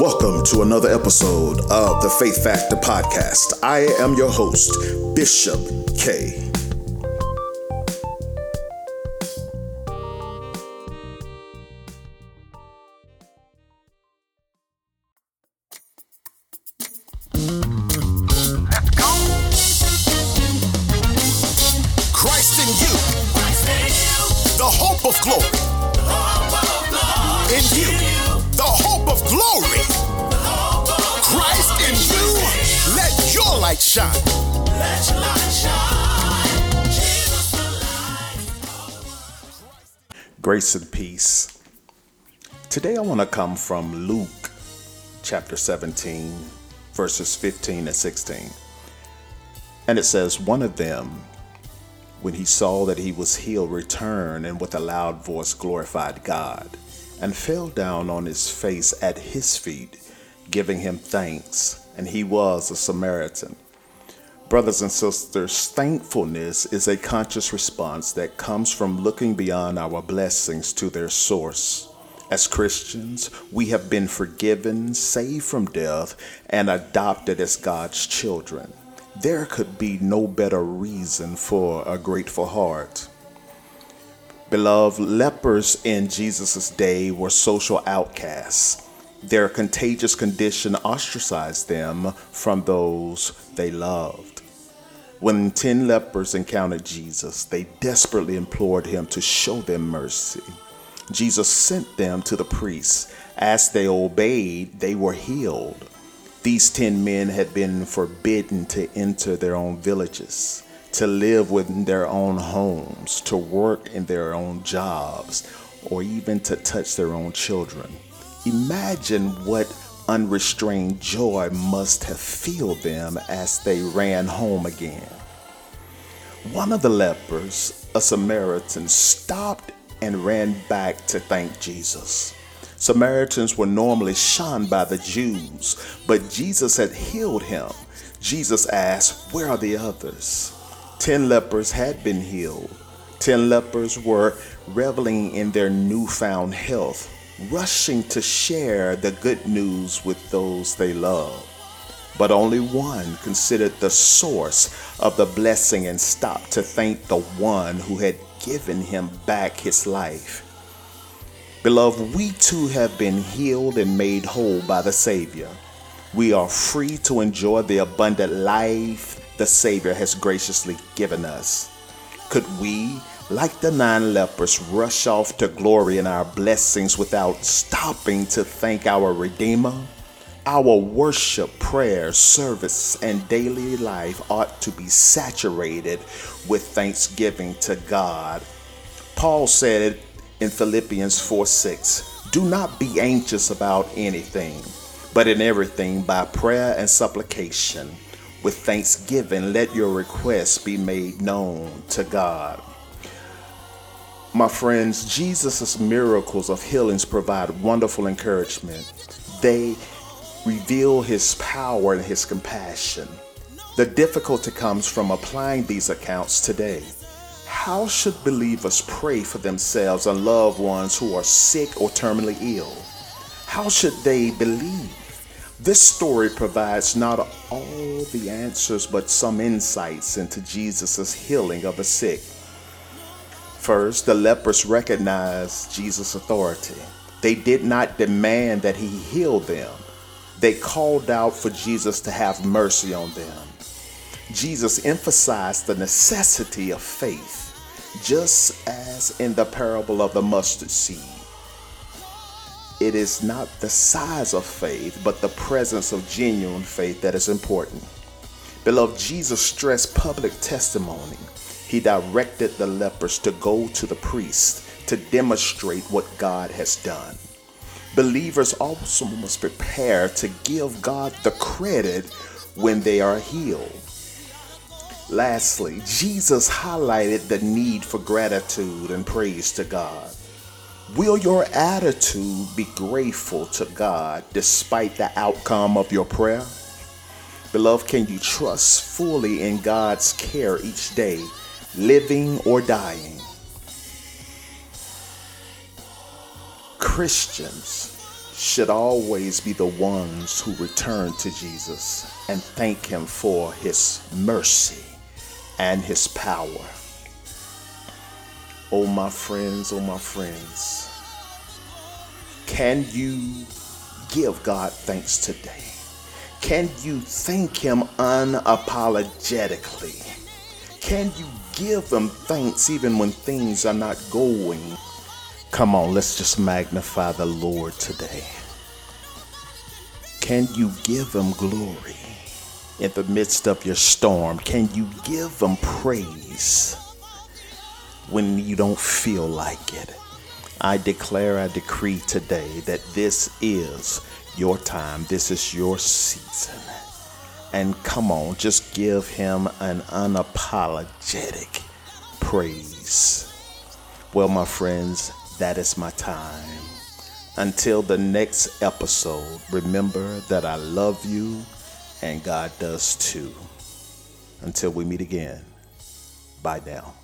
Welcome to another episode of the Faith Factor Podcast. I am your host, Bishop K. Christ in you, the hope of glory. Of. Christ in you, let your light shine. Grace and peace. Today I want to come from Luke chapter 17, verses 15 and 16. And it says, One of them, when he saw that he was healed, returned and with a loud voice glorified God, and fell down on his face at his feet, giving him thanks. And he was a Samaritan. Brothers and sisters, thankfulness is a conscious response that comes from looking beyond our blessings to their source. As Christians, we have been forgiven, saved from death, and adopted as God's children. There could be no better reason for a grateful heart. Beloved, lepers in Jesus' day were social outcasts. Their contagious condition ostracized them from those they loved. When ten lepers encountered Jesus, they desperately implored him to show them mercy. Jesus sent them to the priests. As they obeyed, they were healed. These ten men had been forbidden to enter their own villages, to live within their own homes, to work in their own jobs, or even to touch their own children. Imagine what unrestrained joy must have filled them as they ran home again. One of the lepers, a Samaritan, stopped and ran back to thank Jesus. Samaritans were normally shunned by the Jews, but Jesus had healed him. Jesus asked, Where are the others? Ten lepers had been healed. Ten lepers were reveling in their newfound health, rushing to share the good news with those they loved. But only one considered the source of the blessing and stopped to thank the one who had given him back his life. Beloved, we too have been healed and made whole by the Savior. We are free to enjoy the abundant life the Savior has graciously given us. Could we, like the nine lepers, rush off to glory in our blessings without stopping to thank our Redeemer? Our worship, prayer, service, and daily life ought to be saturated with thanksgiving to God. Paul said in Philippians 4 6 Do not be anxious about anything, but in everything by prayer and supplication. With thanksgiving, let your requests be made known to God. My friends, Jesus' miracles of healings provide wonderful encouragement. They reveal his power and his compassion. The difficulty comes from applying these accounts today. How should believers pray for themselves and loved ones who are sick or terminally ill? How should they believe? This story provides not all the answers, but some insights into Jesus' healing of the sick. First, the lepers recognized Jesus' authority. They did not demand that he heal them. They called out for Jesus to have mercy on them. Jesus emphasized the necessity of faith, just as in the parable of the mustard seed. It is not the size of faith, but the presence of genuine faith that is important. Beloved, Jesus stressed public testimony. He directed the lepers to go to the priest to demonstrate what God has done. Believers also must prepare to give God the credit when they are healed. Lastly, Jesus highlighted the need for gratitude and praise to God. Will your attitude be grateful to God despite the outcome of your prayer? Beloved, can you trust fully in God's care each day, living or dying? Christians, should always be the ones who return to Jesus and thank Him for His mercy and His power. Oh, my friends, oh, my friends, can you give God thanks today? Can you thank Him unapologetically? Can you give Him thanks even when things are not going Come on, let's just magnify the Lord today. Can you give him glory in the midst of your storm? Can you give him praise when you don't feel like it? I declare, I decree today that this is your time, this is your season. And come on, just give him an unapologetic praise. Well, my friends, that is my time. Until the next episode, remember that I love you and God does too. Until we meet again, bye now.